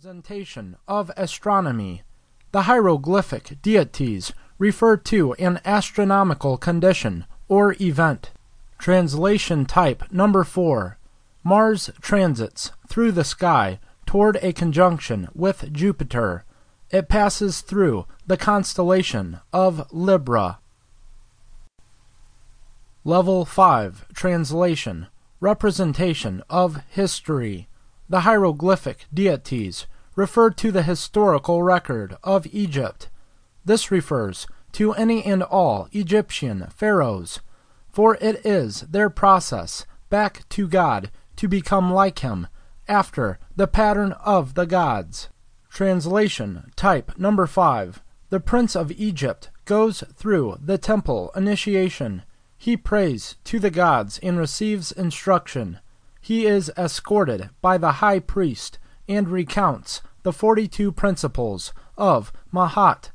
representation of astronomy. The hieroglyphic deities refer to an astronomical condition or event. Translation type number 4. Mars transits through the sky toward a conjunction with Jupiter. It passes through the constellation of Libra. Level 5 Translation Representation of history. The hieroglyphic deities refer to the historical record of Egypt. This refers to any and all Egyptian pharaohs, for it is their process back to God to become like him after the pattern of the gods. Translation Type Number 5 The Prince of Egypt goes through the temple initiation. He prays to the gods and receives instruction. He is escorted by the high priest and recounts the 42 principles of Ma'at.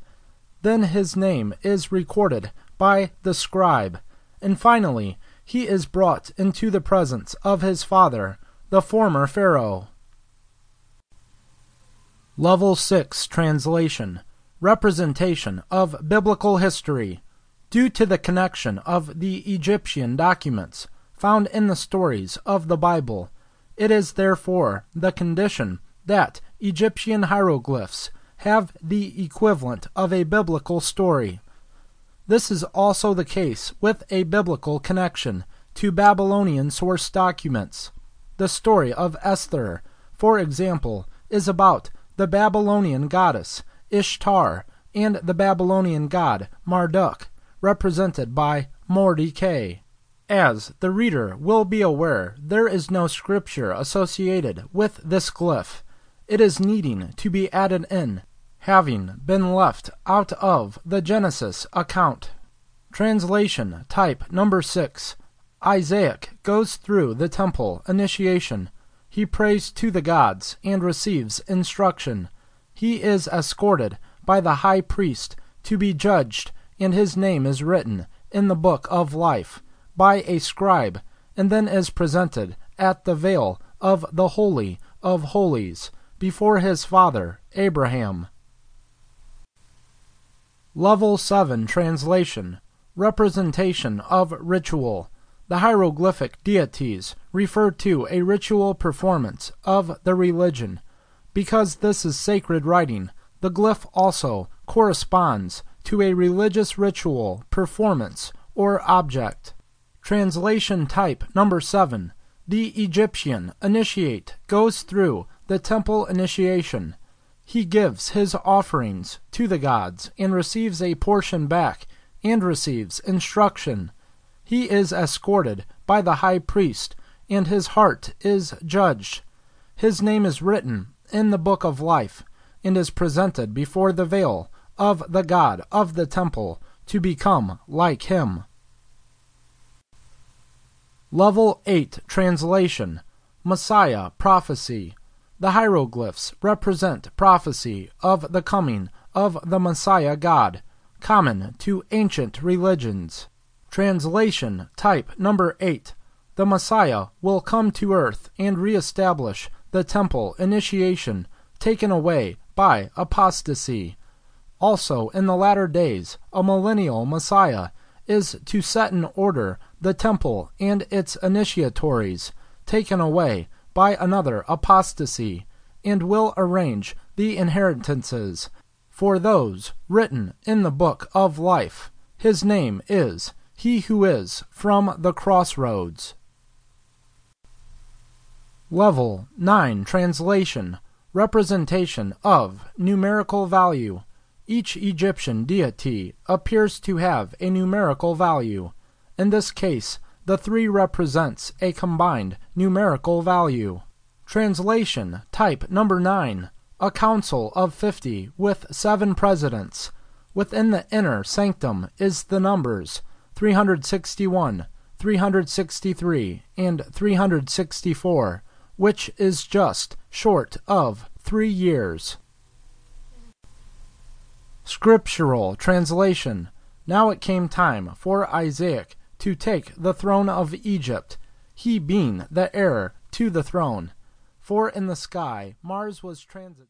Then his name is recorded by the scribe. And finally, he is brought into the presence of his father, the former Pharaoh. Level 6 Translation Representation of Biblical History Due to the connection of the Egyptian documents found in the stories of the Bible. It is therefore the condition that Egyptian hieroglyphs have the equivalent of a biblical story. This is also the case with a biblical connection to Babylonian source documents. The story of Esther, for example, is about the Babylonian goddess Ishtar and the Babylonian god Marduk, represented by Mordecai. As the reader will be aware, there is no scripture associated with this glyph. It is needing to be added in, having been left out of the Genesis account. Translation Type Number 6 Isaac goes through the temple initiation. He prays to the gods and receives instruction. He is escorted by the high priest to be judged, and his name is written in the book of life by a scribe, and then is presented at the veil of the Holy of Holies before his father Abraham. Level 7 Translation Representation of Ritual The hieroglyphic deities refer to a ritual performance of the religion. Because this is sacred writing, the glyph also corresponds to a religious ritual performance or object. Translation type number 7. The Egyptian initiate goes through the temple initiation. He gives his offerings to the gods and receives a portion back and receives instruction. He is escorted by the high priest and his heart is judged. His name is written in the book of life and is presented before the veil of the God of the temple to become like him. Level 8 Translation Messiah Prophecy The hieroglyphs represent prophecy of the coming of the Messiah God, common to ancient religions. Translation Type Number 8 The Messiah will come to earth and reestablish the temple initiation taken away by apostasy. Also, in the latter days, a millennial Messiah is to set in order the temple and its initiatories, taken away by another apostasy, and will arrange the inheritances for those written in the book of life. His name is He who is from the crossroads. Level 9 Translation Representation of numerical value each Egyptian deity appears to have a numerical value. In this case, the three represents a combined numerical value. Translation Type Number 9 A council of 50 with seven presidents. Within the inner sanctum is the numbers 361, 363, and 364, which is just short of three years. Scriptural translation Now it came time for Isaac to take the throne of Egypt, he being the heir to the throne. For in the sky Mars was transit.